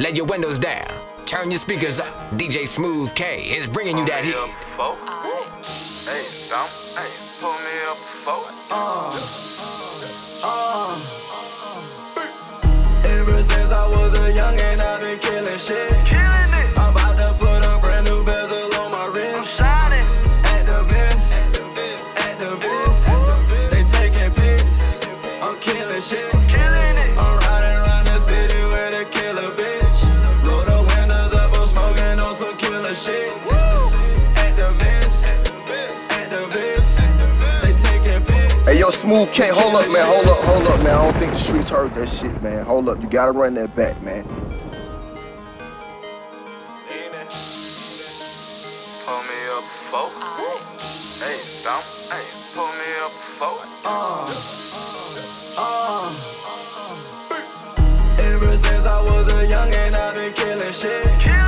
let your windows down. Turn your speakers up. DJ Smoove K is bringing you that heat. Hey, don't, hey, pull me up. Ever since I was a youngin', I've been killing shit. Pics. Hey, yo, Smoove K, hold up, man. Hold up, hold up, man. I don't think the streets heard that shit, man. Hold up. You gotta run that back, man. Pull me up before. Hey, don't, hey, pull me up before. Uh, uh. Ever since I was a youngin', I've been killing shit.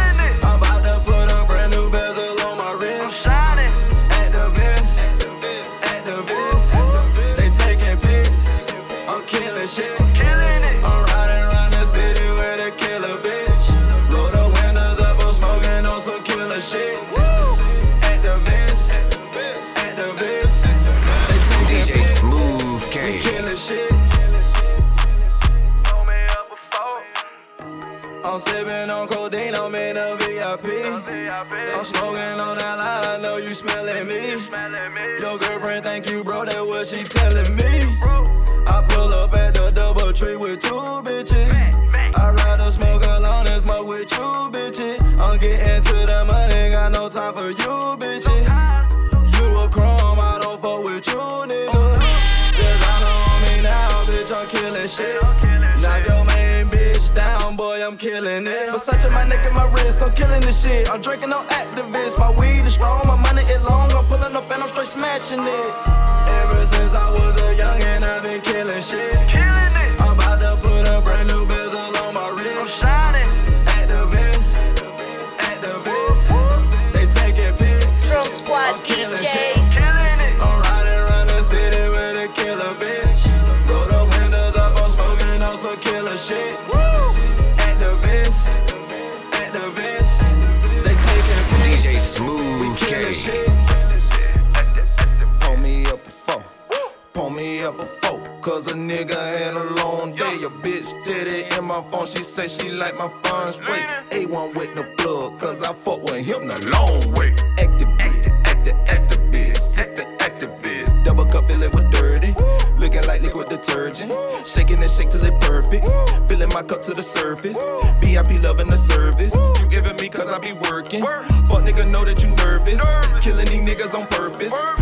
I'm sipping on codeine, I'm in a VIP. I'm smoking on that line, I know you smelling me. Your girlfriend thank you, bro, that what she telling me. I pull up at the double tree with two bitches. I'd rather smoke alone than smoke with you, bitches. I'm getting to the money, got no time for you, bitches. You a crumb, I don't fuck with you, nigga. Just honor on me now, bitch, I'm killing shit. I'm killing it. Versace my neck and my wrist, I'm killing this shit. I'm drinking on activists, my weed is strong, my money is long. I'm pulling up and I'm straight smashing it. Ever since I was a youngin', I've been killing shit. Activists, activists, they taking pics. DJ Smoove Killing K. Pull me up before, pull me up before. Cause a nigga had a long day. A bitch steady in my phone. She say she like my phone's weight. A1 with the plug, cause I fuck with him the long way. My cup to the surface. VIP loving the service. You giving me cause I be working. Fuck nigga know that you nervous. Killing these niggas on purpose.